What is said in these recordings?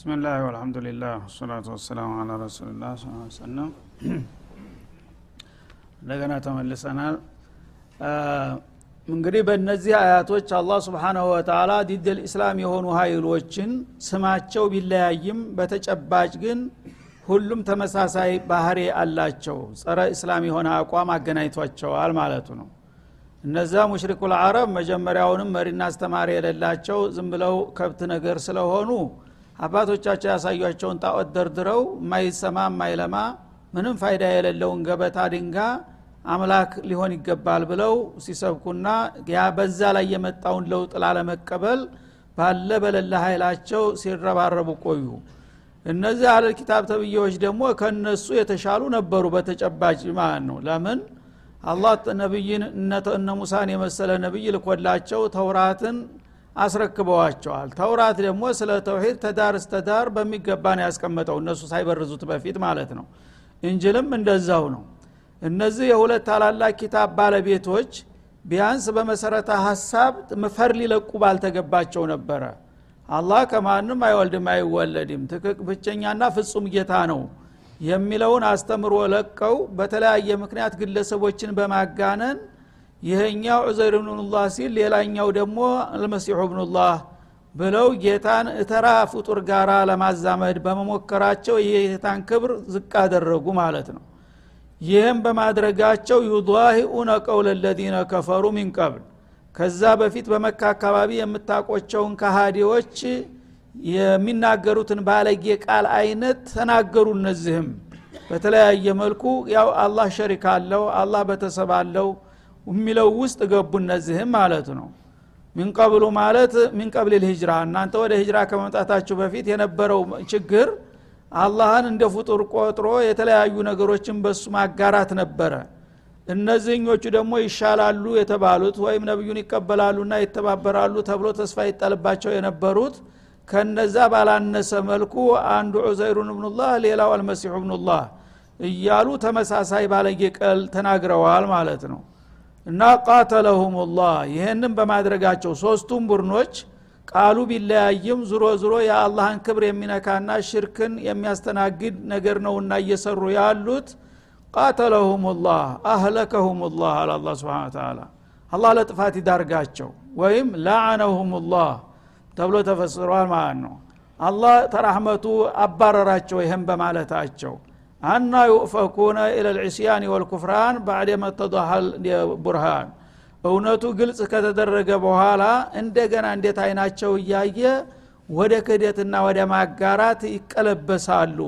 ብስምላህ ወልሐምዱሊላህ ወሰላቱ ወሰላሙ አላ ረሱልላህ ሰለም እንደገና ተመልሰናል እንግዲህ በእነዚህ አያቶች አላህ ስብሓናሁ ወተላ ዲደል ኢስላም የሆኑ ሀይሎችን ስማቸው ቢለያይም በተጨባጭ ግን ሁሉም ተመሳሳይ ባህሪ አላቸው ጸረ እስላም የሆነ አቋም አገናኝቷቸዋል ማለቱ ነው እነዛ ሙሽሪኩ ልዓረብ መጀመሪያውንም መሪና አስተማሪ የሌላቸው ዝም ብለው ከብት ነገር ስለሆኑ አባቶቻቸው ያሳዩቸውን ጣዖት ደርድረው የማይሰማ የማይለማ ምንም ፋይዳ የሌለውን ገበታ ድንጋ አምላክ ሊሆን ይገባል ብለው ሲሰብኩና ያ በዛ ላይ የመጣውን ለውጥ ላለመቀበል ባለ በለለ ኃይላቸው ሲረባረቡ ቆዩ። እነዚህ አለል ኪታብ ተብዬዎች ደግሞ ከነሱ የተሻሉ ነበሩ በተጨባጭ ማለት ነው። ለምን? አላህ ነቢይን እነ ሙሳን የመሰለ ነቢይ ልኮላቸው ተውራትን አስረክበዋቸዋል። ተውራት ደግሞ ስለ ተውሂድ ተዳር እስተዳር በሚገባ ነው ያስቀመጠው። እነሱ ሳይበርዙት በፊት ማለት ነው። እንጅልም እንደዛው ነው። እነዚህ የሁለት ታላላቅ ኪታብ ባለቤቶች ቢያንስ በመሰረተ ሀሳብ ፈር ሊለቁ ባልተገባቸው ነበረ። አላህ ከማንም አይወልድም አይወለድም። ትክክ ብቸኛና ፍጹም ጌታ ነው የሚለውን አስተምሮ ለቀው በተለያየ ምክንያት ግለሰቦችን በማጋነን ይሄኛው ዑዘይር ብኑላህ ሲል ሌላኛው ደግሞ አልመሲሑ ብኑላህ ብለው ጌታን እተራ ፍጡር ጋራ ለማዛመድ በመሞከራቸው የጌታን ክብር ዝቅ አደረጉ ማለት ነው። ይህም በማድረጋቸው ዩضሂኡነ ቀውለ ለዚነ ከፈሩ ሚን ከዛ በፊት በመካ አካባቢ የምታቆቸውን ከሃዲዎች የሚናገሩትን ባለጌ ቃል አይነት ተናገሩ እነዚህም። በተለያየ መልኩ ያው አላህ ሸሪክ አለው አላህ በተሰብ አለው የሚለው ውስጥ ገቡ እነዚህም ማለት ነው። ሚንቀብሉ ማለት ሚንቀብል ልሂጅራ እናንተ ወደ ሂጅራ ከመምጣታችሁ በፊት የነበረው ችግር አላህን እንደ ፍጡር ቆጥሮ የተለያዩ ነገሮችን በሱ ማጋራት ነበረ። እነዚህኞቹ ደግሞ ይሻላሉ የተባሉት ወይም ነቢዩን ይቀበላሉና ይተባበራሉ ተብሎ ተስፋ ይጠልባቸው የነበሩት ከነዛ ባላነሰ መልኩ አንዱ ዑዘይሩን እብኑላህ ሌላው አልመሲሑ እብኑላህ እያሉ ተመሳሳይ ባለጌ ቀል ተናግረዋል ማለት ነው እና ቃተለሁም ላህ ይህንም በማድረጋቸው ሶስቱም ቡድኖች ቃሉ ቢለያይም ዙሮ ዙሮ የአላህን ክብር የሚነካና ሽርክን የሚያስተናግድ ነገር ነውና እየሰሩ ያሉት ቃተለሁም ላህ አህለከሁም ላህ አለ አላ ስብን ተላ አላህ ለጥፋት ይዳርጋቸው ወይም ላዓነሁም ላህ ተብሎ ተፈስሯል ማለት ነው። አላህ ተራህመቱ አባረራቸው ይህም በማለታቸው አና ዩእፈኩነ ኢለ ልዕስያን ወልኩፍራን ባዕድ መተضሐል ቡርሃን እውነቱ ግልጽ ከተደረገ በኋላ እንደገና እንዴት አይናቸው እያየ ወደ ክህደትና ወደ ማጋራት ይቀለበሳሉ?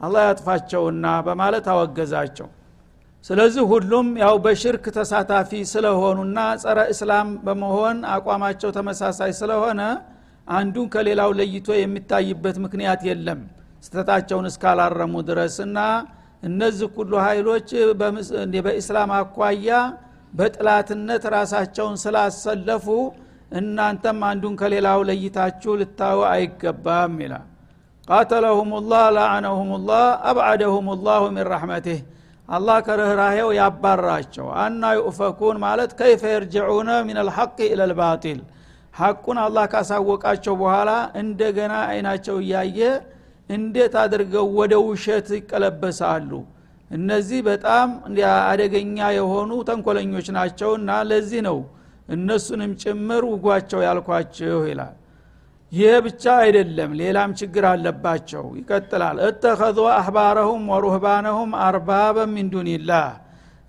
አላህ ያጥፋቸውና በማለት አወገዛቸው። ስለዚህ ሁሉም ያው በሽርክ ተሳታፊ ስለሆኑና ጸረ እስላም በመሆን አቋማቸው ተመሳሳይ ስለሆነ አንዱን ከሌላው ለይቶ የሚታይበት ምክንያት የለም ስተታቸውን እስካላረሙ ድረስና እነዚህ ሁሉ ኃይሎች በኢስላም አኳያ በጥላትነት ራሳቸውን ስላሰለፉ እናንተም አንዱን ከሌላው ለይታችሁ ልታዩ አይገባም ይላል። ቃተለሁም ላህ ላአነሁም ላህ አብዓደሁም ላሁ ሚን ረሕመትህ አላህ ከርኅራሄው ያባራቸው። አና ዩእፈኩን ማለት ከይፈ የርጅዑነ ምን አልሐቅ ኢለልባጢል ሐቁን አላህ ካሳወቃቸው በኋላ እንደገና አይናቸው እያየ እንዴት አድርገው ወደ ውሸት ይቀለበሳሉ? እነዚህ በጣም አደገኛ የሆኑ ተንኮለኞች ናቸውና ለዚህ ነው እነሱንም ጭምር ውጓቸው ያልኳችሁ ይላል። ይህ ብቻ አይደለም ሌላም ችግር አለባቸው። ይቀጥላል። እተኸዙ አህባረሁም ወሩህባነሁም አርባበ ሚን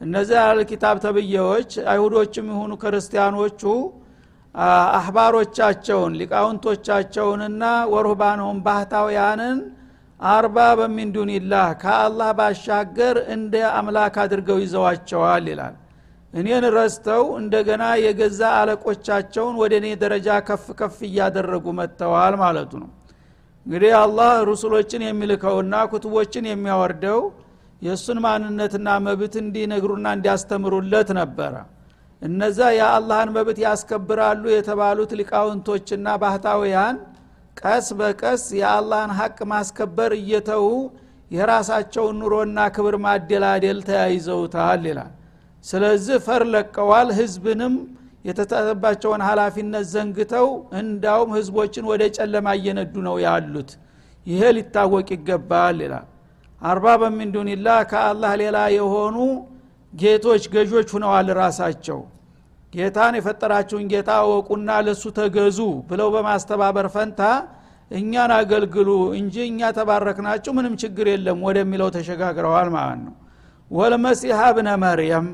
እነዚህ አልኪታብ ተብዬዎች አይሁዶችም የሆኑ ክርስቲያኖቹ አህባሮቻቸውን ሊቃውንቶቻቸውንና ወሩህባነሁም ባህታውያንን አርባ በሚን ዱኒላህ ከአላህ ባሻገር እንደ አምላክ አድርገው ይዘዋቸዋል ይላል። እኔን ረስተው እንደገና የገዛ አለቆቻቸውን ወደ እኔ ደረጃ ከፍ ከፍ እያደረጉ መጥተዋል ማለቱ ነው። እንግዲህ አላህ ሩሱሎችን የሚልከውና ኩትቦችን የሚያወርደው የእሱን ማንነትና መብት እንዲነግሩና እንዲያስተምሩለት ነበረ እነዛ የአላህን መብት ያስከብራሉ የተባሉት ሊቃውንቶችና ባህታውያን ቀስ በቀስ የአላህን ሀቅ ማስከበር እየተዉ የራሳቸውን ኑሮና ክብር ማደላደል ተያይዘውታል ይላል። ስለዚህ ፈር ለቀዋል ህዝብንም የተጠባቸውን ሀላፊነት ዘንግተው እንዳውም ህዝቦችን ወደ ጨለማ እየነዱ ነው ያሉት። ይሄ ሊታወቅ ይገባል ይላል። አርባ በሚን ከአላህ ሌላ የሆኑ ጌቶች ገዦች ሁነዋል ራሳቸው። ጌታን የፈጠራችሁን ጌታ ወቁና ለሱ ተገዙ ብለው በማስተባበር ፈንታ እኛን አገልግሉ እንጂ እኛ ተባረክናችሁ ምንም ችግር የለም ወደሚለው ተሸጋግረዋል ማለት ነው። ወልመሲሐ ብነ መርየም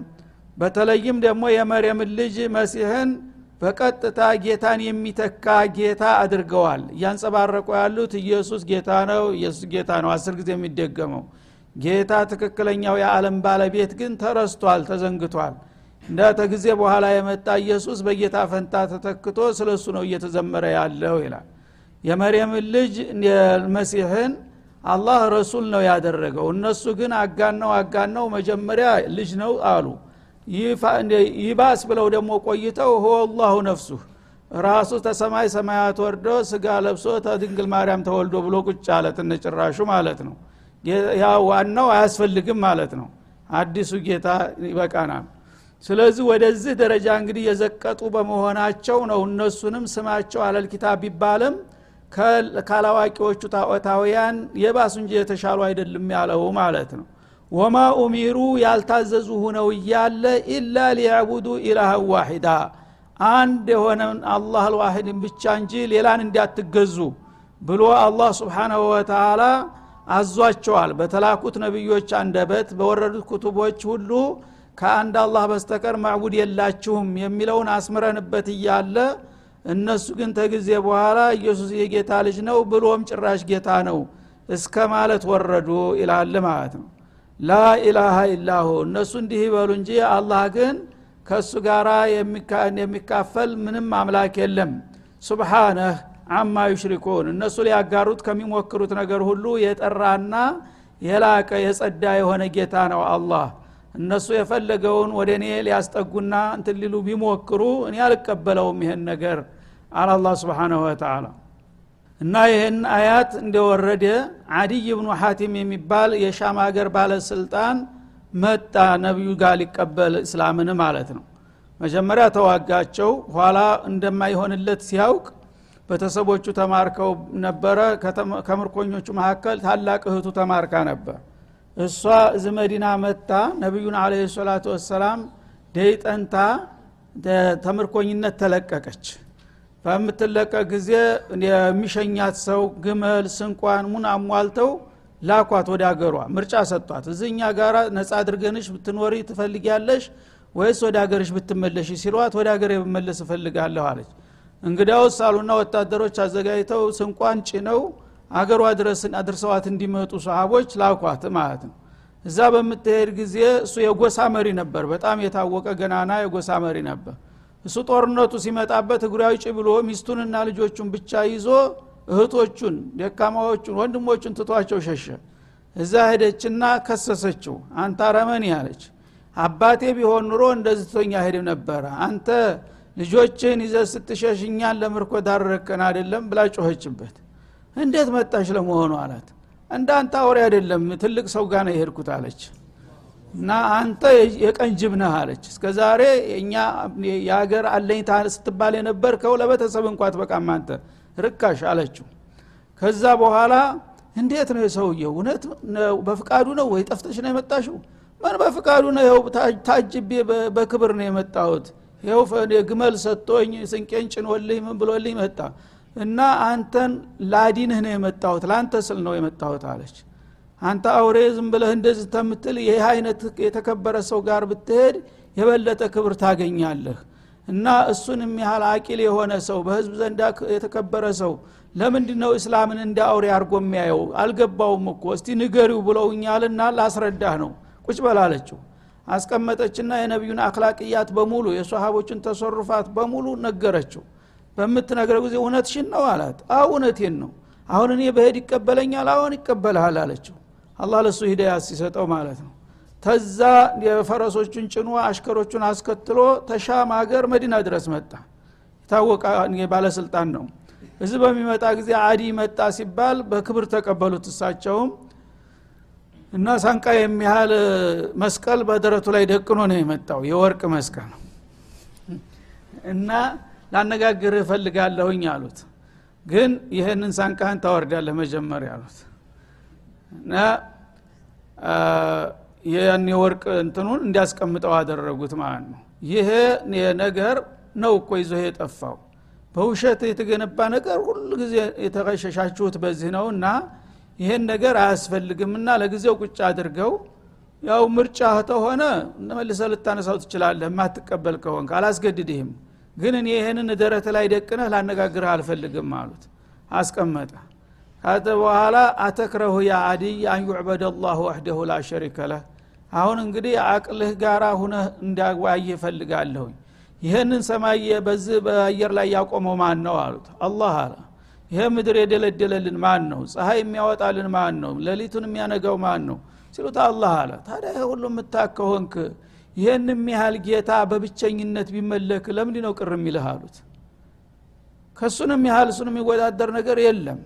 በተለይም ደግሞ የመርየምን ልጅ መሲህን በቀጥታ ጌታን የሚተካ ጌታ አድርገዋል። እያንጸባረቁ ያሉት ኢየሱስ ጌታ ነው ኢየሱስ ጌታ ነው። አስር ጊዜ የሚደገመው ጌታ ትክክለኛው የዓለም ባለቤት ግን ተረስቷል ተዘንግቷል። እንደ ተጊዜ በኋላ የመጣ ኢየሱስ በጌታ ፈንታ ተተክቶ ስለ እሱ ነው እየተዘመረ ያለው ይላል። የመርየምን ልጅ መሲህን አላህ ረሱል ነው ያደረገው። እነሱ ግን አጋነው አጋነው መጀመሪያ ልጅ ነው አሉ። ይባስ ብለው ደግሞ ቆይተው ሆ አላሁ ነፍሱ ራሱ ተሰማይ ሰማያት ወርዶ ስጋ ለብሶ ተድንግል ማርያም ተወልዶ ብሎ ቁጭ አለ ማለት ነው ያ ዋናው አያስፈልግም ማለት ነው። አዲሱ ጌታ ይበቃናል። ስለዚህ ወደዚህ ደረጃ እንግዲህ የዘቀጡ በመሆናቸው ነው እነሱንም ስማቸው አለል ኪታብ ቢባልም ካላዋቂዎቹ ታዖታውያን የባሱ እንጂ የተሻሉ አይደለም ያለው ማለት ነው። ወማ ኡሚሩ ያልታዘዙ ሁነው እያለ ኢላ ሊያቡዱ ኢላሃን ዋሂዳ አንድ የሆነን አላህ አልዋሂድን ብቻ እንጂ ሌላን እንዲያትገዙ ብሎ አላህ ስብሓናሁ ወተላ አዟቸዋል። በተላኩት ነቢዮች አንደበት በወረዱት ኩቱቦች ሁሉ ከአንድ አላህ በስተቀር ማዕቡድ የላችሁም የሚለውን አስምረንበት እያለ እነሱ ግን ተጊዜ በኋላ ኢየሱስ የጌታ ልጅ ነው ብሎም ጭራሽ ጌታ ነው እስከ ማለት ወረዱ ይላል ማለት ነው። ላኢላሃ ኢላሁ እነሱ እንዲህ ይበሉ እንጂ አላህ ግን ከእሱ ጋር የሚካፈል ምንም አምላክ የለም። ሱብሓነህ አማ ዩሽሪኩን እነሱ ሊያጋሩት ከሚሞክሩት ነገር ሁሉ የጠራና የላቀ የጸዳ የሆነ ጌታ ነው አላህ። እነሱ የፈለገውን ወደ እኔ ሊያስጠጉና እንትን ሊሉ ቢሞክሩ እኔ አልቀበለውም ይሄን ነገር አለ አላ ስብሓንሁ ወተላ እና ይህን አያት እንደወረደ አዲይ ብኑ ሐቲም የሚባል የሻም ሀገር ባለስልጣን መጣ ነቢዩ ጋር ሊቀበል እስላምን ማለት ነው። መጀመሪያ ተዋጋቸው ኋላ እንደማይሆንለት ሲያውቅ ቤተሰቦቹ ተማርከው ነበረ። ከምርኮኞቹ መካከል ታላቅ እህቱ ተማርካ ነበር። እሷ እዚ መዲና መታ ነቢዩን አለ ሰላቱ ወሰላም ደይጠንታ ተምርኮኝነት ተለቀቀች። በምትለቀቅ ጊዜ የሚሸኛት ሰው ግመል ስንቋን ሙን አሟልተው ላኳት ወደ አገሯ። ምርጫ ሰጧት። እዚህኛ ጋር ነጻ አድርገንሽ ብትኖሪ ትፈልጊያለሽ ወይስ ወደ አገርሽ ብትመለሽ ሲሏት ወደ አገር ብመለስ እፈልጋለሁ አለች እንግዳውስ አሉና ወታደሮች አዘጋጅተው ስንቋን ጭነው አገሯ ድረስ አድርሰዋት እንዲመጡ ሰሃቦች ላኳት ማለት ነው። እዛ በምትሄድ ጊዜ እሱ የጎሳ መሪ ነበር። በጣም የታወቀ ገናና የጎሳ መሪ ነበር። እሱ ጦርነቱ ሲመጣበት እግሩ ያውጭ ብሎ ሚስቱንና ልጆቹን ብቻ ይዞ እህቶቹን ደካማዎቹን ወንድሞቹን ትቷቸው ሸሸ። እዛ ሄደችና ከሰሰችው። አንተ አረመን ያለች አባቴ ቢሆን ኑሮ እንደዚህ ትቶኛ ሄድም ነበረ። አንተ ልጆችን ይዘ ስትሸሽኛን ለምርኮ ዳረከን አይደለም ብላ ጮኸችበት። እንዴት መጣሽ ለመሆኑ? አላት። እንዳንተ አውሬ አይደለም ትልቅ ሰው ጋር ነው የሄድኩት አለች። እና አንተ የቀን ጅብ ነህ አለች። እስከ ዛሬ እኛ የሀገር አለኝታ ስትባል የነበርከው ለቤተሰብ እንኳ ትበቃም አንተ ርካሽ አለችው። ከዛ በኋላ እንዴት ነው የሰውየው? እውነት በፍቃዱ ነው ወይ ጠፍተሽ ነው የመጣሽው? ምን በፍቃዱ ነው ይኸው ታጅቤ በክብር ነው የመጣሁት ይኸው ግመል ሰጥቶኝ ስንቄን ጭኖልኝ ምን ብሎልኝ መጣ። እና አንተን ላዲንህ ነው የመጣሁት ለአንተ ስል ነው የመጣሁት አለች። አንተ አውሬ ዝም ብለህ እንደዚህ ተምትል ይህ አይነት የተከበረ ሰው ጋር ብትሄድ የበለጠ ክብር ታገኛለህ። እና እሱን የሚያህል አቂል የሆነ ሰው በህዝብ ዘንዳ የተከበረ ሰው ለምንድ ነው እስላምን እንደ አውሬ አድርጎ የሚያየው? አልገባውም እኮ። እስቲ ንገሪው ብለውኛልና ላስረዳህ ነው። ቁጭ በላለችው አስቀመጠችና የነቢዩን አክላቅያት በሙሉ የሰሃቦችን ተሰሩፋት በሙሉ ነገረችው። በምትነግረው ጊዜ እውነትሽን ነው አላት። አው እውነቴን ነው። አሁን እኔ በሄድ ይቀበለኛል? አሁን ይቀበልሃል አለችው። አላህ ለሱ ሂዳያ ሲሰጠው ማለት ነው። ተዛ የፈረሶቹን ጭኖ አሽከሮቹን አስከትሎ ተሻም ሀገር መዲና ድረስ መጣ። የታወቀ ባለስልጣን ነው። እዚህ በሚመጣ ጊዜ አዲ መጣ ሲባል በክብር ተቀበሉት እሳቸውም እና ሳንቃ የሚያህል መስቀል በደረቱ ላይ ደቅኖ ነው የመጣው። የወርቅ መስቀል እና ላነጋግር እፈልጋለሁኝ አሉት። ግን ይህንን ሳንቃህን ታወርዳለህ መጀመሪያ አሉት። እና ያን የወርቅ እንትኑን እንዲያስቀምጠው አደረጉት ማለት ነው። ይሄ ነገር ነው እኮ ይዞ የጠፋው። በውሸት የተገነባ ነገር ሁሉ ጊዜ የተቀሸሻችሁት በዚህ ነው እና ይሄን ነገር አያስፈልግምና ለጊዜው ቁጭ አድርገው። ያው ምርጫ ተሆነ መልሰ ልታነሳው ትችላለህ የማትቀበል ከሆን አላስገድድህም። ግን እኔ ይህንን ደረት ላይ ደቅነህ ላነጋግርህ አልፈልግም አሉት። አስቀመጠ። ካተ በኋላ አተክረሁ ያ አዲይ አን አላሁ ወሕደሁ ላ ሸሪከ ለህ። አሁን እንግዲህ አቅልህ ጋር ሁነህ እንዳዋየ ፈልጋለሁኝ ይህንን ሰማይ በዚህ በአየር ላይ ያቆመው ማን ነው አሉት። አላህ አለ ይሄ ምድር የደለደለልን ማን ነው ፀሐይ የሚያወጣልን ማን ነው ሌሊቱን የሚያነጋው ማን ነው ሲሉት አላህ አለ። ታዲያ ይሄ ሁሉ የምታከሆንክ ይህንም ያህል ጌታ በብቸኝነት ቢመለክ ለምንድ ነው ቅር የሚልህ አሉት። ከእሱንም ያህል እሱን የሚወዳደር ነገር የለም።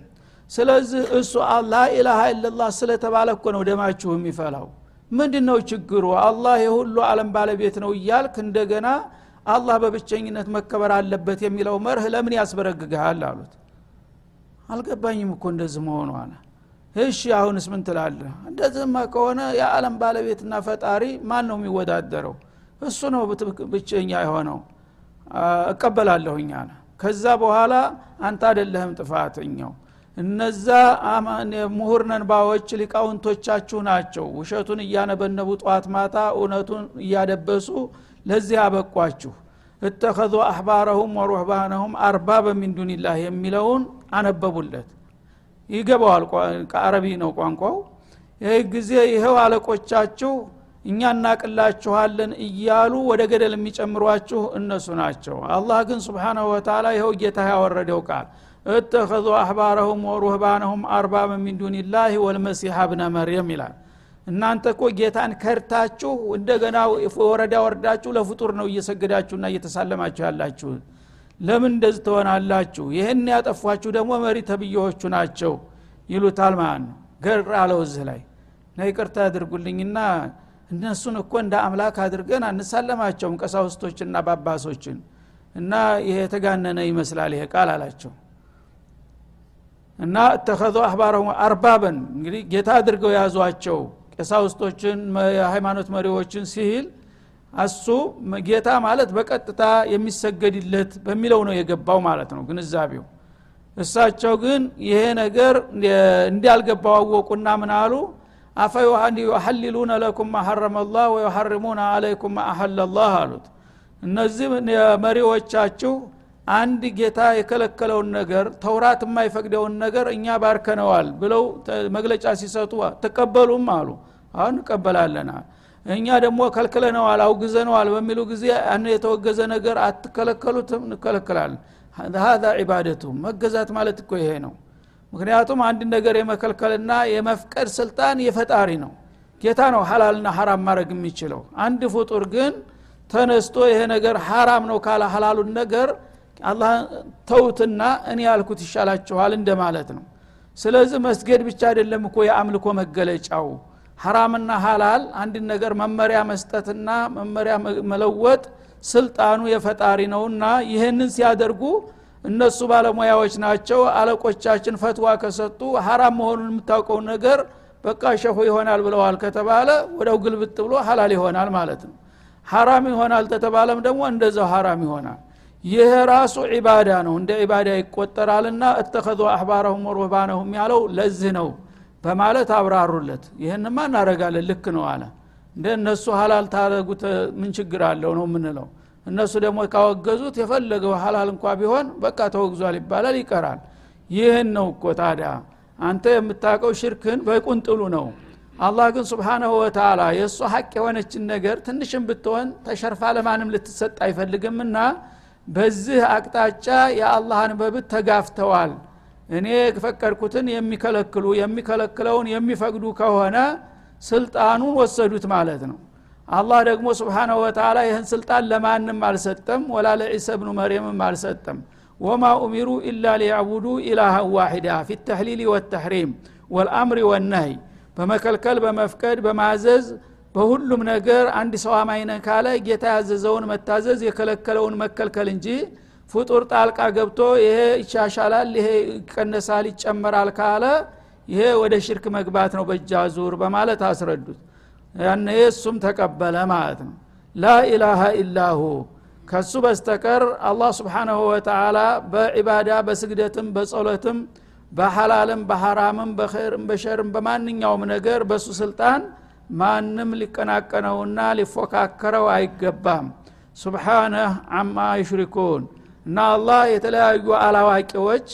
ስለዚህ እሱ ላኢላሃ ኢላላህ ስለተባለ እኮ ነው ደማችሁ የሚፈላው። ምንድ ነው ችግሩ? አላህ የሁሉ አለም ባለቤት ነው እያልክ እንደገና አላህ በብቸኝነት መከበር አለበት የሚለው መርህ ለምን ያስበረግግሃል አሉት አልገባኝም እኮ እንደዚህ መሆኑ አለ እሺ አሁንስ ምን ትላለህ? እንደዚህማ ከሆነ የዓለም ባለቤትና ፈጣሪ ማን ነው የሚወዳደረው? እሱ ነው ብቸኛ የሆነው። እቀበላለሁኝ አለ። ከዛ በኋላ አንተ አደለህም ጥፋተኛው። እነዛ ምሁር ነንባዎች ሊቃውንቶቻችሁ ናቸው። ውሸቱን እያነበነቡ ጠዋት ማታ እውነቱን እያደበሱ ለዚህ አበቋችሁ። እተኸዙ አሕባረሁም ወሩህባነሁም አርባበ ሚን ዱኒላህ የሚለውን አነበቡለት። ይገባዋል ከአረቢ ነው ቋንቋው። ይህ ጊዜ ይኸው አለቆቻችሁ እኛ እናቅላችኋለን እያሉ ወደ ገደል የሚጨምሯችሁ እነሱ ናቸው። አላህ ግን ስብሓናሁ ወተላ ይኸው ጌታ ያወረደው ቃል እተኸዙ አሕባረሁም ወሩህባነሁም አርባበ ሚን ዱኒላህ ወልመሲሐ ብነ መርየም ይላል። እናንተ እኮ ጌታን ከርታችሁ እንደገና ወረዳ ወርዳችሁ ለፍጡር ነው እየሰገዳችሁና እየተሳለማችሁ ያላችሁ ለምን እንደዚህ ትሆናላችሁ? ይህን ያጠፏችሁ ደግሞ መሪ ተብዬዎቹ ናቸው ይሉታል ማለት ነው። ገር አለው እዚህ ላይ። እና ይቅርታ ያድርጉልኝና እነሱን እኮ እንደ አምላክ አድርገን አንሳለማቸውም ቀሳውስቶችና ባባሶችን። እና ይሄ የተጋነነ ይመስላል ይሄ ቃል አላቸው። እና እተኸዙ አህባረሁም አርባበን። እንግዲህ ጌታ አድርገው የያዟቸው ቀሳውስቶችን የሃይማኖት መሪዎችን ሲል እሱ ጌታ ማለት በቀጥታ የሚሰገድለት በሚለው ነው የገባው ማለት ነው ግንዛቤው። እሳቸው ግን ይሄ ነገር እንዲያልገባው አወቁና ምን አሉ? አፈ ዩሐልሉነ ለኩም ማሐረመ ወዩሐርሙነ አለይኩም ማአሐለ ላህ አሉት። እነዚህ መሪዎቻችሁ አንድ ጌታ የከለከለውን ነገር ተውራት የማይፈቅደውን ነገር እኛ ባርከነዋል ብለው መግለጫ ሲሰጡ ተቀበሉም አሉ። አሁን እንቀበላለን እኛ ደግሞ ከልክለነዋል አውግዘነዋል በሚሉ ጊዜ ያን የተወገዘ ነገር አትከለከሉትም እንከለክላለን። ሀዛ ዒባደቱ መገዛት ማለት እኮ ይሄ ነው። ምክንያቱም አንድ ነገር የመከልከልና የመፍቀድ ስልጣን የፈጣሪ ነው። ጌታ ነው ሀላልና ሀራም ማድረግ የሚችለው። አንድ ፍጡር ግን ተነስቶ ይሄ ነገር ሀራም ነው ካለ ሀላሉን ነገር አላህ ተውትና እኔ ያልኩት ይሻላችኋል እንደማለት ነው። ስለዚህ መስገድ ብቻ አይደለም እኮ የአምልኮ መገለጫው ሐራምና ሀላል አንድ ነገር መመሪያ መስጠትና መመሪያ መለወጥ ስልጣኑ የፈጣሪ ነውና ይህንን ሲያደርጉ እነሱ ባለሙያዎች ናቸው። አለቆቻችን ፈትዋ ከሰጡ ሀራም መሆኑን የምታውቀው ነገር በቃ ሸሁ ይሆናል ብለዋል ከተባለ ወደው ግልብጥ ብሎ ሀላል ይሆናል ማለት ነው። ሐራም ይሆናል ተተባለም ደግሞ እንደዛው ሐራም ይሆናል። ይህ ራሱ ዒባዳ ነው። እንደ ዒባዳ ይቆጠራልና እተኸዙ አሕባረሁም ወሩህባነሁም ያለው ለዚህ ነው በማለት አብራሩለት። ይህንማ እናረጋለን ልክ ነው አለ። እንደ እነሱ ሀላል ታረጉት ምን ችግር አለው ነው የምንለው። እነሱ ደግሞ ካወገዙት የፈለገው ሀላል እንኳ ቢሆን በቃ ተወግዟል ይባላል ይቀራል። ይህን ነው እኮ ታዲያ። አንተ የምታውቀው ሽርክን በቁንጥሉ ነው። አላህ ግን ስብሓናሁ ወተላ የእሱ ሀቅ የሆነችን ነገር ትንሽም ብትሆን ተሸርፋ ለማንም ልትሰጥ አይፈልግምና በዚህ አቅጣጫ የአላህን መብት ተጋፍተዋል እኔ የፈቀድኩትን የሚከለክሉ የሚከለክለውን የሚፈቅዱ ከሆነ ስልጣኑን ወሰዱት ማለት ነው። አላህ ደግሞ ስብሓናሁ ወተላ ይህን ስልጣን ለማንም አልሰጠም ወላ ለዒሳ ብኑ መርየምም አልሰጠም። ወማ ኡሚሩ ኢላ ሊያዕቡዱ ኢላሃን ዋሒዳ ፊ ተሕሊል ወተሕሪም ወልአምሪ ወነህይ። በመከልከል በመፍቀድ በማዘዝ በሁሉም ነገር አንድ ሰው አማኝ ካለ ጌታ ያዘዘውን መታዘዝ የከለከለውን መከልከል እንጂ ፍጡር ጣልቃ ገብቶ ይሄ ይሻሻላል ይሄ ይቀነሳል ይጨመራል ካለ ይሄ ወደ ሽርክ መግባት ነው በእጃ ዙር በማለት አስረዱት። ያነ እሱም ተቀበለ ማለት ነው። ላኢላሃ ኢላሁ። ከሱ በስተቀር አላህ ስብሓናሁ ወተላ በዒባዳ በስግደትም በጸሎትም በሐላልም በሐራምም በኸይርም በሸርም በማንኛውም ነገር በሱ ስልጣን ማንም ሊቀናቀነውና ሊፎካከረው አይገባም። ሱብሓነህ አማ ዩሽሪኩን እና አላህ የተለያዩ አላዋቂዎች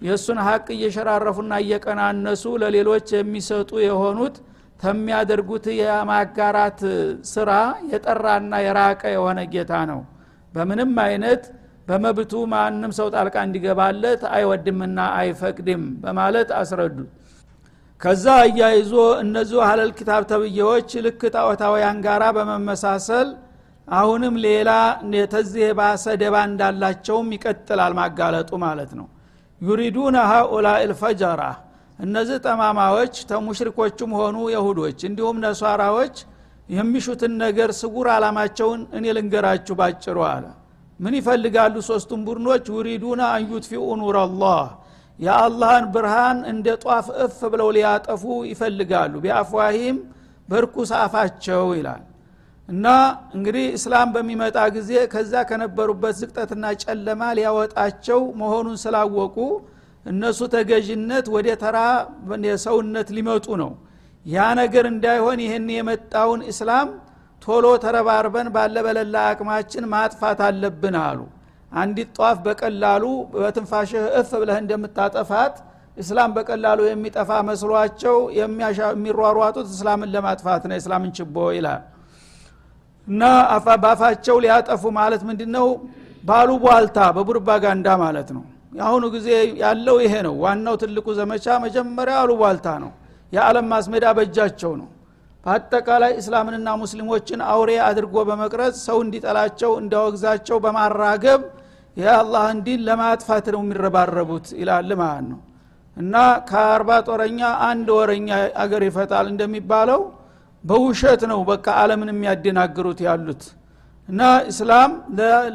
የእሱን ሀቅ እየሸራረፉና እየቀናነሱ ለሌሎች የሚሰጡ የሆኑት ከሚያደርጉት የማጋራት ስራ የጠራና የራቀ የሆነ ጌታ ነው። በምንም አይነት በመብቱ ማንም ሰው ጣልቃ እንዲገባለት አይወድምና አይፈቅድም በማለት አስረዱት። ከዛ አያይዞ እነዚሁ አህለል ኪታብ ተብዬዎች ልክ ጣዖታውያን ጋራ በመመሳሰል አሁንም ሌላ ተዚህ የባሰ ደባ እንዳላቸውም ይቀጥላል ማጋለጡ ማለት ነው። ዩሪዱነ ሃኡላ ልፈጀራ እነዚህ ጠማማዎች ተሙሽሪኮቹም ሆኑ የሁዶች እንዲሁም ነሷራዎች የሚሹትን ነገር ስጉር አላማቸውን እኔ ልንገራችሁ ባጭሩ አለ። ምን ይፈልጋሉ ሶስቱም ቡድኖች? ዩሪዱነ አንዩትፊኡ ኑር አላህ የአላህን ብርሃን እንደ ጧፍ እፍ ብለው ሊያጠፉ ይፈልጋሉ። ቢአፍዋሂም በርኩስ አፋቸው ይላል እና እንግዲህ እስላም በሚመጣ ጊዜ ከዛ ከነበሩበት ዝቅጠትና ጨለማ ሊያወጣቸው መሆኑን ስላወቁ እነሱ ተገዥነት ወደ ተራ የሰውነት ሊመጡ ነው። ያ ነገር እንዳይሆን ይህን የመጣውን እስላም ቶሎ ተረባርበን ባለ በለላ አቅማችን ማጥፋት አለብን አሉ። አንዲት ጧፍ በቀላሉ በትንፋሽህ እፍ ብለህ እንደምታጠፋት እስላም በቀላሉ የሚጠፋ መስሏቸው የሚሯሯጡት እስላምን ለማጥፋት ነው። እስላምን ችቦ ይላል እና በአፋቸው ሊያጠፉ ማለት ምንድ ነው ባሉ ቧልታ በቡርባጋንዳ ማለት ነው። የአሁኑ ጊዜ ያለው ይሄ ነው። ዋናው ትልቁ ዘመቻ መጀመሪያ አሉ ቧልታ ነው። የዓለም ማስሜዳ በእጃቸው ነው። በአጠቃላይ እስላምንና ሙስሊሞችን አውሬ አድርጎ በመቅረጽ ሰው እንዲጠላቸው እንዲያወግዛቸው በማራገብ የአላህን ዲን ለማጥፋት ነው የሚረባረቡት ይላል ማለት ነው። እና ከአርባ ጦረኛ አንድ ወረኛ አገር ይፈታል እንደሚባለው በውሸት ነው በቃ አለምን የሚያደናግሩት ያሉት። እና እስላም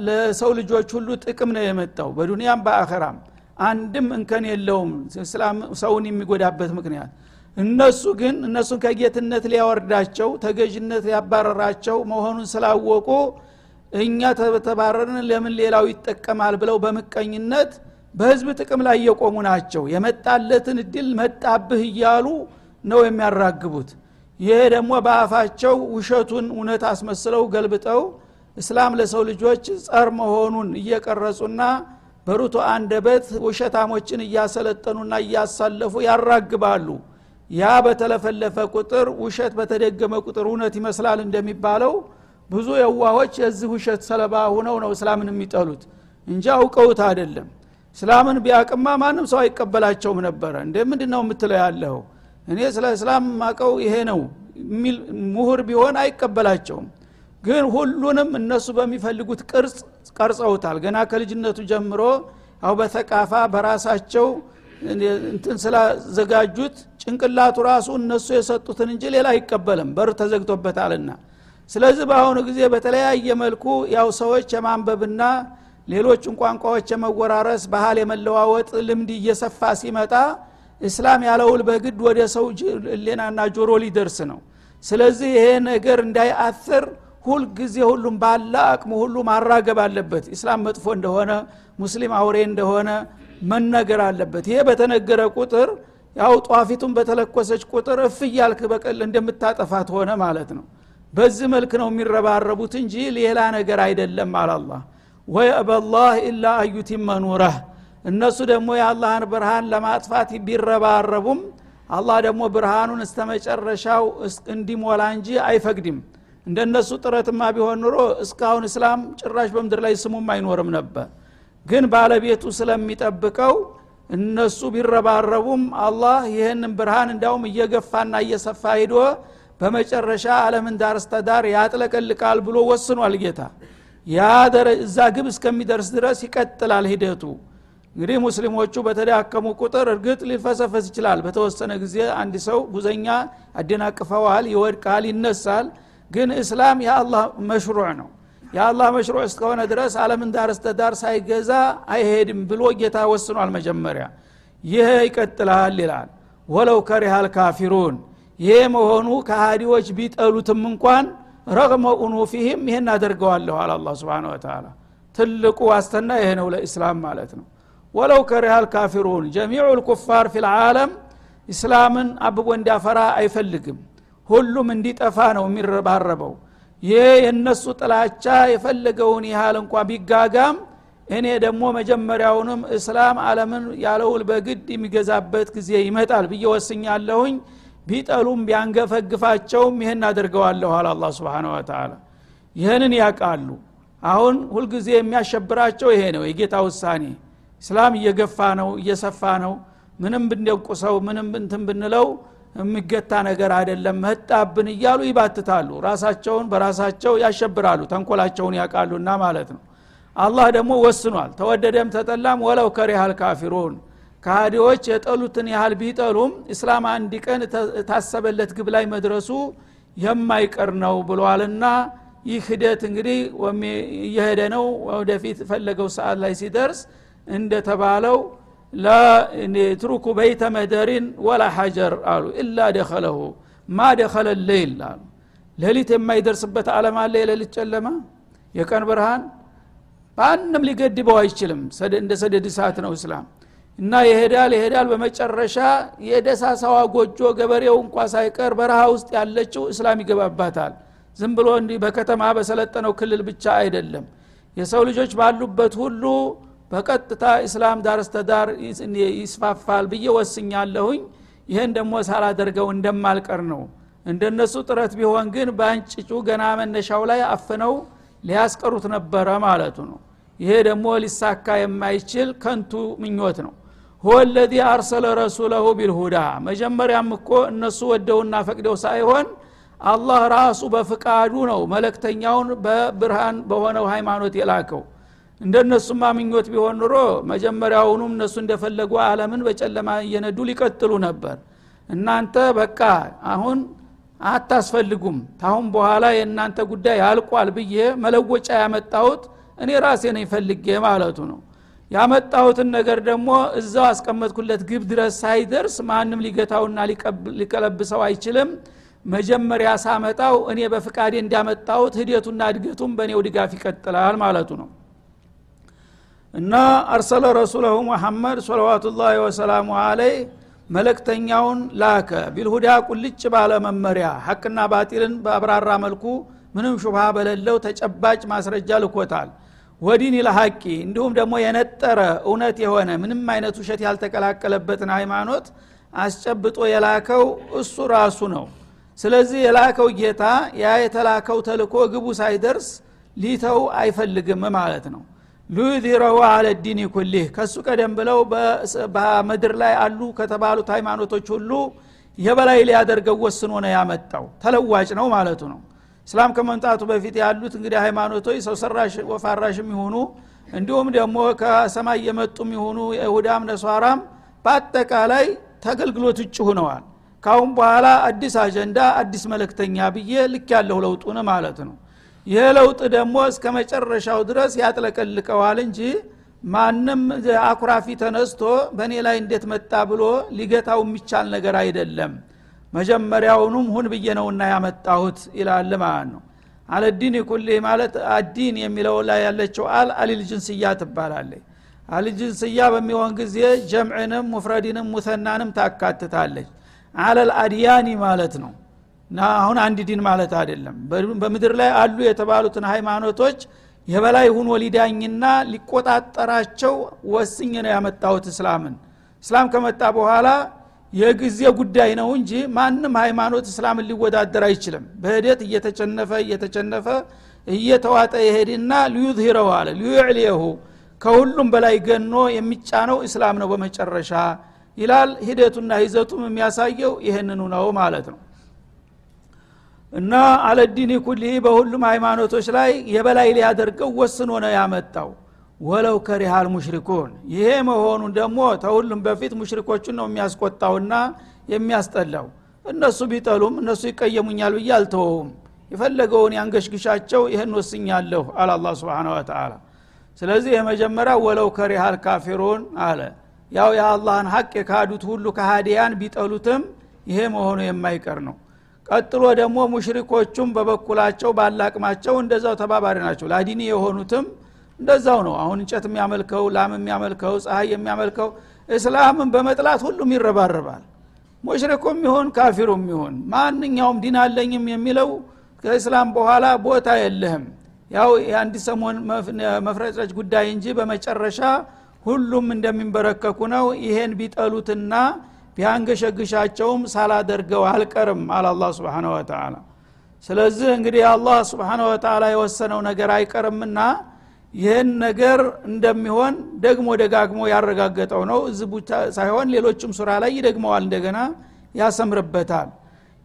ለሰው ልጆች ሁሉ ጥቅም ነው የመጣው በዱንያም በአኸራም። አንድም እንከን የለውም እስላም ሰውን የሚጎዳበት ምክንያት። እነሱ ግን እነሱን ከጌትነት ሊያወርዳቸው ተገዥነት ሊያባረራቸው መሆኑን ስላወቁ እኛ ተባረርን ለምን ሌላው ይጠቀማል ብለው በምቀኝነት በህዝብ ጥቅም ላይ የቆሙ ናቸው። የመጣለትን እድል መጣብህ እያሉ ነው የሚያራግቡት ይሄ ደግሞ በአፋቸው ውሸቱን እውነት አስመስለው ገልብጠው እስላም ለሰው ልጆች ጸር መሆኑን እየቀረጹና በሩቶ አንደበት ውሸታሞችን እያሰለጠኑና እያሳለፉ ያራግባሉ። ያ በተለፈለፈ ቁጥር ውሸት በተደገመ ቁጥር እውነት ይመስላል እንደሚባለው ብዙ የዋሆች የዚህ ውሸት ሰለባ ሁነው ነው እስላምን የሚጠሉት እንጂ አውቀውት አይደለም። እስላምን ቢያቅማ ማንም ሰው አይቀበላቸውም ነበረ። እንደ ምንድ ነው የምትለው ያለው እኔ ስለ እስላም ማቀው ይሄ ነው የሚል ምሁር ቢሆን አይቀበላቸውም። ግን ሁሉንም እነሱ በሚፈልጉት ቅርጽ ቀርጸውታል። ገና ከልጅነቱ ጀምሮ አው በተቃፋ በራሳቸው እንትን ስላዘጋጁት ጭንቅላቱ ራሱ እነሱ የሰጡትን እንጂ ሌላ አይቀበልም። በር ተዘግቶበታልና። ስለዚህ በአሁኑ ጊዜ በተለያየ መልኩ ያው ሰዎች የማንበብና ሌሎችን ቋንቋዎች የመወራረስ ባህል የመለዋወጥ ልምድ እየሰፋ ሲመጣ እስላም ያለውል በግድ ወደ ሰው ሌናና ጆሮ ሊደርስ ነው። ስለዚህ ይሄ ነገር እንዳይአትር ሁልጊዜ ሁሉም ባለ አቅሙ ሁሉ ማራገብ አለበት። ኢስላም መጥፎ እንደሆነ ሙስሊም አውሬ እንደሆነ መነገር አለበት። ይሄ በተነገረ ቁጥር ያው ጧፊቱን በተለኮሰች ቁጥር እፍ እያልክ በቀል እንደምታጠፋት ሆነ ማለት ነው። በዚህ መልክ ነው የሚረባረቡት እንጂ ሌላ ነገር አይደለም አላላ ወይ አበላህ ኢላ አዩቲመ እነሱ ደግሞ የአላህን ብርሃን ለማጥፋት ቢረባረቡም አላህ ደግሞ ብርሃኑን እስተ መጨረሻው እንዲሞላ እንጂ አይፈቅድም። እንደነሱ ጥረትማ ቢሆን ኑሮ እስካሁን እስላም ጭራሽ በምድር ላይ ስሙም አይኖርም ነበር። ግን ባለቤቱ ስለሚጠብቀው እነሱ ቢረባረቡም አላህ ይህንን ብርሃን እንዳውም እየገፋና እየሰፋ ሂዶ በመጨረሻ አለምን ዳር እስተዳር ያጥለቀልቃል ብሎ ወስኗል ጌታ። ያ እዛ ግብ እስከሚደርስ ድረስ ይቀጥላል ሂደቱ እንግዲህ ሙስሊሞቹ በተዳከሙ ቁጥር እርግጥ ሊፈሰፈስ ይችላል። በተወሰነ ጊዜ አንድ ሰው ጉዘኛ አደናቅፈዋል ይወድቃል ይነሳል። ግን እስላም የአላህ መሽሩዕ ነው። የአላህ መሽሩዕ እስከሆነ ድረስ አለምን ዳር እስተዳር ሳይገዛ አይሄድም ብሎ ጌታ ወስኗል መጀመሪያ። ይሄ ይቀጥላል ይላል። ወለው ከሪሃል ካፊሩን ይሄ መሆኑ ከሃዲዎች ቢጠሉትም እንኳን ረግመ ኡኑፊህም ይህን አደርገዋለሁ አለ አላ ስብን ትልቁ ዋስተና ይሄ ነው ለእስላም ማለት ነው ወለው ከሪሃል ካፊሩን ጀሚዑ ልኩፋር ፊ ልዓለም እስላምን አብቦ እንዲያፈራ አይፈልግም። ሁሉም እንዲጠፋ ነው የሚረባረበው። ይህ የእነሱ ጥላቻ የፈለገውን ያህል እንኳ ቢጋጋም እኔ ደግሞ መጀመሪያውንም እስላም አለምን ያለውል በግድ የሚገዛበት ጊዜ ይመጣል ብዬ ወስኛለሁኝ። ቢጠሉም ቢያንገፈግፋቸውም ይህን አድርገዋለሁ አለ አላ ስብን ወተላ ይህንን ያውቃሉ። አሁን ሁልጊዜ የሚያሸብራቸው ይሄ ነው የጌታ ውሳኔ እስላም እየገፋ ነው እየሰፋ ነው። ምንም ብንደቁሰው ምንም እንትን ብንለው የሚገታ ነገር አይደለም። መጣብን እያሉ ይባትታሉ። ራሳቸውን በራሳቸው ያሸብራሉ ተንኮላቸውን ያውቃሉና ማለት ነው። አላህ ደግሞ ወስኗል። ተወደደም ተጠላም ወለው ከሪሃል ካፊሩን። ከሃዲዎች የጠሉትን ያህል ቢጠሉም እስላም አንድ ቀን ታሰበለት ግብ ላይ መድረሱ የማይቀር ነው ብሏልና ይህ ሂደት እንግዲህ እየሄደ ነው። ወደፊት ፈለገው ሰዓት ላይ ሲደርስ እንደተባለው ትሩኩ በይተ መደሪን ወላ ሐጀር አሉ። ኢላ ደኸለሁ። ማ ደኸለ ሌይል አሉ። ሌሊት የማይደርስበት አለም አለ የሌሊት ጨለማ? የቀን ብርሃን? በአንም ሊገድበው አይችልም። እንደ ሰደድ እሳት ነው እስላም። እና ይሄዳል ይሄዳል በመጨረሻ የደሳሳዋ ጎጆ ገበሬው እንኳ ሳይቀር በረሃ ውስጥ ያለችው እስላም ይገባባታል። ዝም ብሎ እንዲህ በከተማ በሰለጠነው ክልል ብቻ አይደለም። የሰው ልጆች ባሉበት ሁሉ በቀጥታ እስላም ዳር እስተዳር ይስፋፋል ብዬ ወስኛለሁኝ። ይህን ደግሞ ሳላደርገው እንደማልቀር ነው። እንደነሱ ጥረት ቢሆን ግን በአንጭጩ ገና መነሻው ላይ አፍነው ሊያስቀሩት ነበረ ማለቱ ነው። ይሄ ደግሞ ሊሳካ የማይችል ከንቱ ምኞት ነው። ሁወ ለዚ አርሰለ ረሱለሁ ቢልሁዳ። መጀመሪያም እኮ እነሱ ወደውና ፈቅደው ሳይሆን አላህ ራሱ በፍቃዱ ነው መለክተኛውን በብርሃን በሆነው ሃይማኖት የላከው እንደነሱማ ምኞት ቢሆን ኑሮ መጀመሪያውኑም እነሱ እንደፈለጉ አለምን በጨለማ እየነዱ ሊቀጥሉ ነበር። እናንተ በቃ አሁን አታስፈልጉም። ታሁን በኋላ የእናንተ ጉዳይ አልቋል ብዬ መለወጫ ያመጣሁት እኔ ራሴ ነኝ ፈልጌ ማለቱ ነው። ያመጣሁትን ነገር ደግሞ እዛው አስቀመጥኩለት ግብ ድረስ ሳይደርስ ማንም ሊገታውና ሊቀለብሰው አይችልም። መጀመሪያ ሳመጣው እኔ በፍቃዴ እንዲያመጣሁት ህደቱና እድገቱም በእኔው ድጋፍ ይቀጥላል ማለቱ ነው እና አርሰለ ረሱለሁ ሙሐመድ ሰለዋቱላህ ወሰላሙ አለይ መለክተኛውን ላከ። ቢልሁዳ ቁልጭ ባለ መመሪያ ሐቅና ባጢልን በአብራራ መልኩ ምንም ሹብሃ በሌለው ተጨባጭ ማስረጃ ልኮታል። ወዲን ለሐቂ እንዲሁም ደግሞ የነጠረ እውነት የሆነ ምንም አይነት ውሸት ያልተቀላቀለበትን ሃይማኖት አስጨብጦ የላከው እሱ ራሱ ነው። ስለዚህ የላከው ጌታ ያ የተላከው ተልኮ ግቡ ሳይደርስ ሊተው አይፈልግም ማለት ነው ሉዩዚረሁ አለ ዲኒ ኩሊህ ከሱ ቀደም ብለው በምድር ላይ አሉ ከተባሉት ሃይማኖቶች ሁሉ የበላይ ሊያደርገው ወስኖ ነው ያመጣው። ተለዋጭ ነው ማለቱ ነው። እስላም ከመምጣቱ በፊት ያሉት እንግዲህ ሃይማኖቶች ሰው ሰራሽ ወፋራሽ የሚሆኑ እንዲሁም ደግሞ ከሰማይ የመጡ የሚሆኑ የይሁዳም ነሷራም በአጠቃላይ ተገልግሎት ውጭ ሁነዋል ካሁን በኋላ አዲስ አጀንዳ አዲስ መለክተኛ ብዬ ልክ ያለሁ ለውጡን ማለት ነው ይህ ለውጥ ደግሞ እስከ መጨረሻው ድረስ ያጥለቀልቀዋል እንጂ ማንም አኩራፊ ተነስቶ በእኔ ላይ እንዴት መጣ ብሎ ሊገታው የሚቻል ነገር አይደለም። መጀመሪያውኑም ሁን ብዬ ነውና ያመጣሁት ይላል ማለት ነው። አለዲን ኩሌ ማለት አዲን የሚለው ላይ ያለችው አል አሊል ጅንስያ ትባላለች። አሊል በሚሆን ጊዜ ጀምዕንም ሙፍረድንም ሙሰናንም ታካትታለች። አለል አድያኒ ማለት ነው እና አሁን አንድ ዲን ማለት አይደለም። በምድር ላይ አሉ የተባሉትን ሃይማኖቶች የበላይ ሁኖ ሊዳኝና ሊቆጣጠራቸው ወስኝ ነው ያመጣሁት እስላምን። እስላም ከመጣ በኋላ የጊዜ ጉዳይ ነው እንጂ ማንም ሃይማኖት እስላምን ሊወዳደር አይችልም። በሂደት እየተቸነፈ እየተቸነፈ እየተዋጠ የሄድና ሊዩዝሂረው አለ ሊዩዕልየሁ ከሁሉም በላይ ገኖ የሚጫነው እስላም ነው በመጨረሻ ይላል። ሂደቱና ይዘቱም የሚያሳየው ይህንኑ ነው ማለት ነው እና አለዲኒ ኩሊህ በሁሉም ሃይማኖቶች ላይ የበላይ ሊያደርገው ወስኖ ነው ያመጣው። ወለው ከሪሃል ሙሽሪኩን። ይሄ መሆኑን ደግሞ ተሁሉም በፊት ሙሽሪኮቹን ነው የሚያስቆጣውና የሚያስጠላው። እነሱ ቢጠሉም እነሱ ይቀየሙኛል ብዬ አልተወውም። የፈለገውን ያንገሽግሻቸው ይህን ወስኛለሁ አለ አላ ስብን ወተላ ስለዚህ የመጀመሪያ ወለው ከሪሃል ካፊሩን አለ። ያው የአላህን ሀቅ የካዱት ሁሉ ከሃዲያን ቢጠሉትም ይሄ መሆኑ የማይቀር ነው ቀጥሎ ደግሞ ሙሽሪኮቹም በበኩላቸው ባላቅማቸው እንደዛው ተባባሪ ናቸው። ላዲኒ የሆኑትም እንደዛው ነው። አሁን እንጨት የሚያመልከው ላም የሚያመልከው ፀሐይ የሚያመልከው እስላምን በመጥላት ሁሉም ይረባረባል። ሙሽሪኩም ይሁን ካፊሩም ይሁን ማንኛውም ዲን አለኝም የሚለው ከእስላም በኋላ ቦታ የለህም። ያው የአንድ ሰሞን መፍረጨች ጉዳይ እንጂ በመጨረሻ ሁሉም እንደሚንበረከኩ ነው። ይሄን ቢጠሉትና ቢያንገሸግሻቸውም ሳላደርገው አልቀርም አለ አላ ስብን ወተላ ስለዚህ እንግዲህ አላህ ስብሓን ወተላ የወሰነው ነገር አይቀርምና ይህን ነገር እንደሚሆን ደግሞ ደጋግሞ ያረጋገጠው ነው። እዚህ ሳይሆን ሌሎችም ሱራ ላይ ይደግመዋል እንደገና ያሰምርበታል።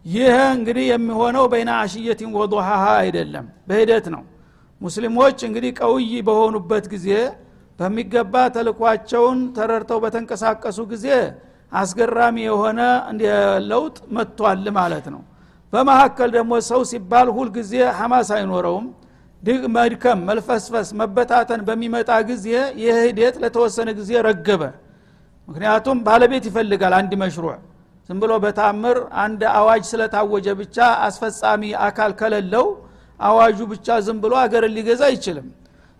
ይህ እንግዲህ የሚሆነው በይና አሽየቲን ወضሃሃ አይደለም በሂደት ነው። ሙስሊሞች እንግዲህ ቀውይ በሆኑበት ጊዜ በሚገባ ተልኳቸውን ተረድተው በተንቀሳቀሱ ጊዜ አስገራሚ የሆነ ለውጥ መጥቷል ማለት ነው። በመካከል ደግሞ ሰው ሲባል ሁልጊዜ ሐማስ አይኖረውም። መድከም መልፈስፈስ መበታተን በሚመጣ ጊዜ ይህ ሂደት ለተወሰነ ጊዜ ረገበ። ምክንያቱም ባለቤት ይፈልጋል አንድ መሽሩዕ። ዝም ብሎ በታምር አንድ አዋጅ ስለታወጀ ብቻ አስፈጻሚ አካል ከሌለው አዋጁ ብቻ ዝም ብሎ አገርን ሊገዛ አይችልም።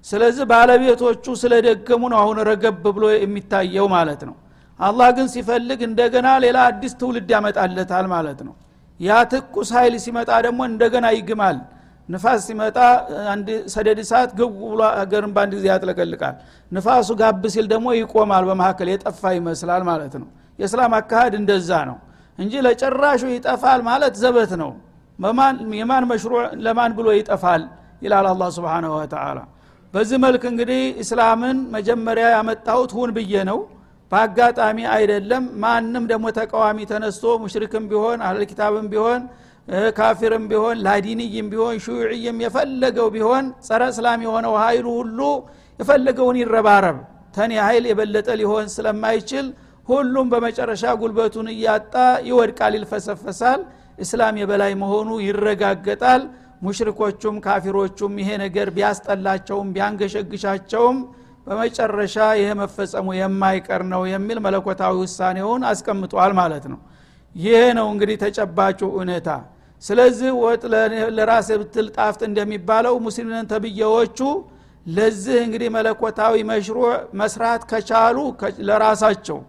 ስለዚህ ባለቤቶቹ ስለደገሙ ነው አሁን ረገብ ብሎ የሚታየው ማለት ነው አላህ ግን ሲፈልግ እንደገና ሌላ አዲስ ትውልድ ያመጣለታል ማለት ነው። ያ ትኩስ ኃይል ሲመጣ ደግሞ እንደገና ይግማል። ንፋስ ሲመጣ አንድ ሰደድ እሳት ግቡ ብሎ ሀገርን በአንድ ጊዜ ያጥለቀልቃል። ንፋሱ ጋብ ሲል ደግሞ ይቆማል በመካከል የጠፋ ይመስላል ማለት ነው። የእስላም አካሃድ እንደዛ ነው እንጂ ለጭራሹ ይጠፋል ማለት ዘበት ነው። የማን መሽሩዕ ለማን ብሎ ይጠፋል ይላል አላ ስብንሁ ወተላ በዚህ መልክ እንግዲህ እስላምን መጀመሪያ ያመጣሁት ሁን ብዬ ነው በአጋጣሚ አይደለም። ማንም ደግሞ ተቃዋሚ ተነስቶ ሙሽሪክም ቢሆን አህለኪታብም ቢሆን ካፊርም ቢሆን ላዲንይም ቢሆን ሹዕይም የፈለገው ቢሆን ጸረ እስላም የሆነው ሀይሉ ሁሉ የፈለገውን ይረባረብ። ተኔ ሀይል የበለጠ ሊሆን ስለማይችል ሁሉም በመጨረሻ ጉልበቱን እያጣ ይወድቃል ይልፈሰፈሳል። እስላም የበላይ መሆኑ ይረጋገጣል። ሙሽሪኮቹም ካፊሮቹም ይሄ ነገር ቢያስጠላቸውም ቢያንገሸግሻቸውም በመጨረሻ ይሄ መፈጸሙ የማይቀር ነው የሚል መለኮታዊ ውሳኔውን አስቀምጧል ማለት ነው። ይሄ ነው እንግዲህ ተጨባጩ እውነታ። ስለዚህ ወጥ ለራስ ብትል ጣፍጥ እንደሚባለው ሙስሊምን ተብዬዎቹ ለዚህ እንግዲህ መለኮታዊ መሽሩዕ መስራት ከቻሉ ለራሳቸው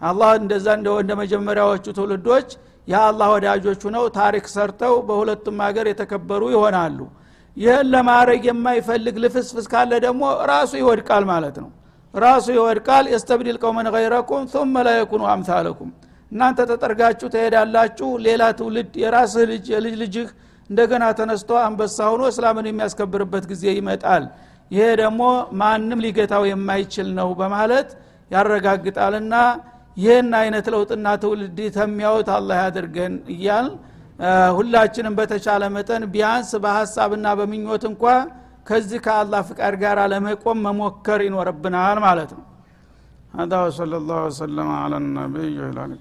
አላህ እንደዛ እንደ መጀመሪያዎቹ ትውልዶች የአላህ ወዳጆቹ ነው። ታሪክ ሰርተው በሁለቱም ሀገር የተከበሩ ይሆናሉ ይህን ለማድረግ የማይፈልግ ልፍስፍስ ካለ ደግሞ ራሱ ይወድቃል ማለት ነው። ራሱ ይወድቃል። የስተብዲል ቀውመን ገይረኩም ثመ ላ የኩኑ አምሳለኩም። እናንተ ተጠርጋችሁ ትሄዳላችሁ። ሌላ ትውልድ የራስህ ልጅ የልጅ ልጅህ እንደገና ተነስቶ አንበሳ ሆኖ እስላምን የሚያስከብርበት ጊዜ ይመጣል። ይሄ ደግሞ ማንም ሊገታው የማይችል ነው በማለት ያረጋግጣልና ይህን አይነት ለውጥና ትውልድ ተሚያወት አላህ ያድርገን እያል ሁላችንም በተቻለ መጠን ቢያንስ በሀሳብና በምኞት እንኳ ከዚህ ከአላህ ፍቃድ ጋር ለመቆም መሞከር ይኖርብናል ማለት ነው هذا وصلى الله وسلم على النبي وعلى اله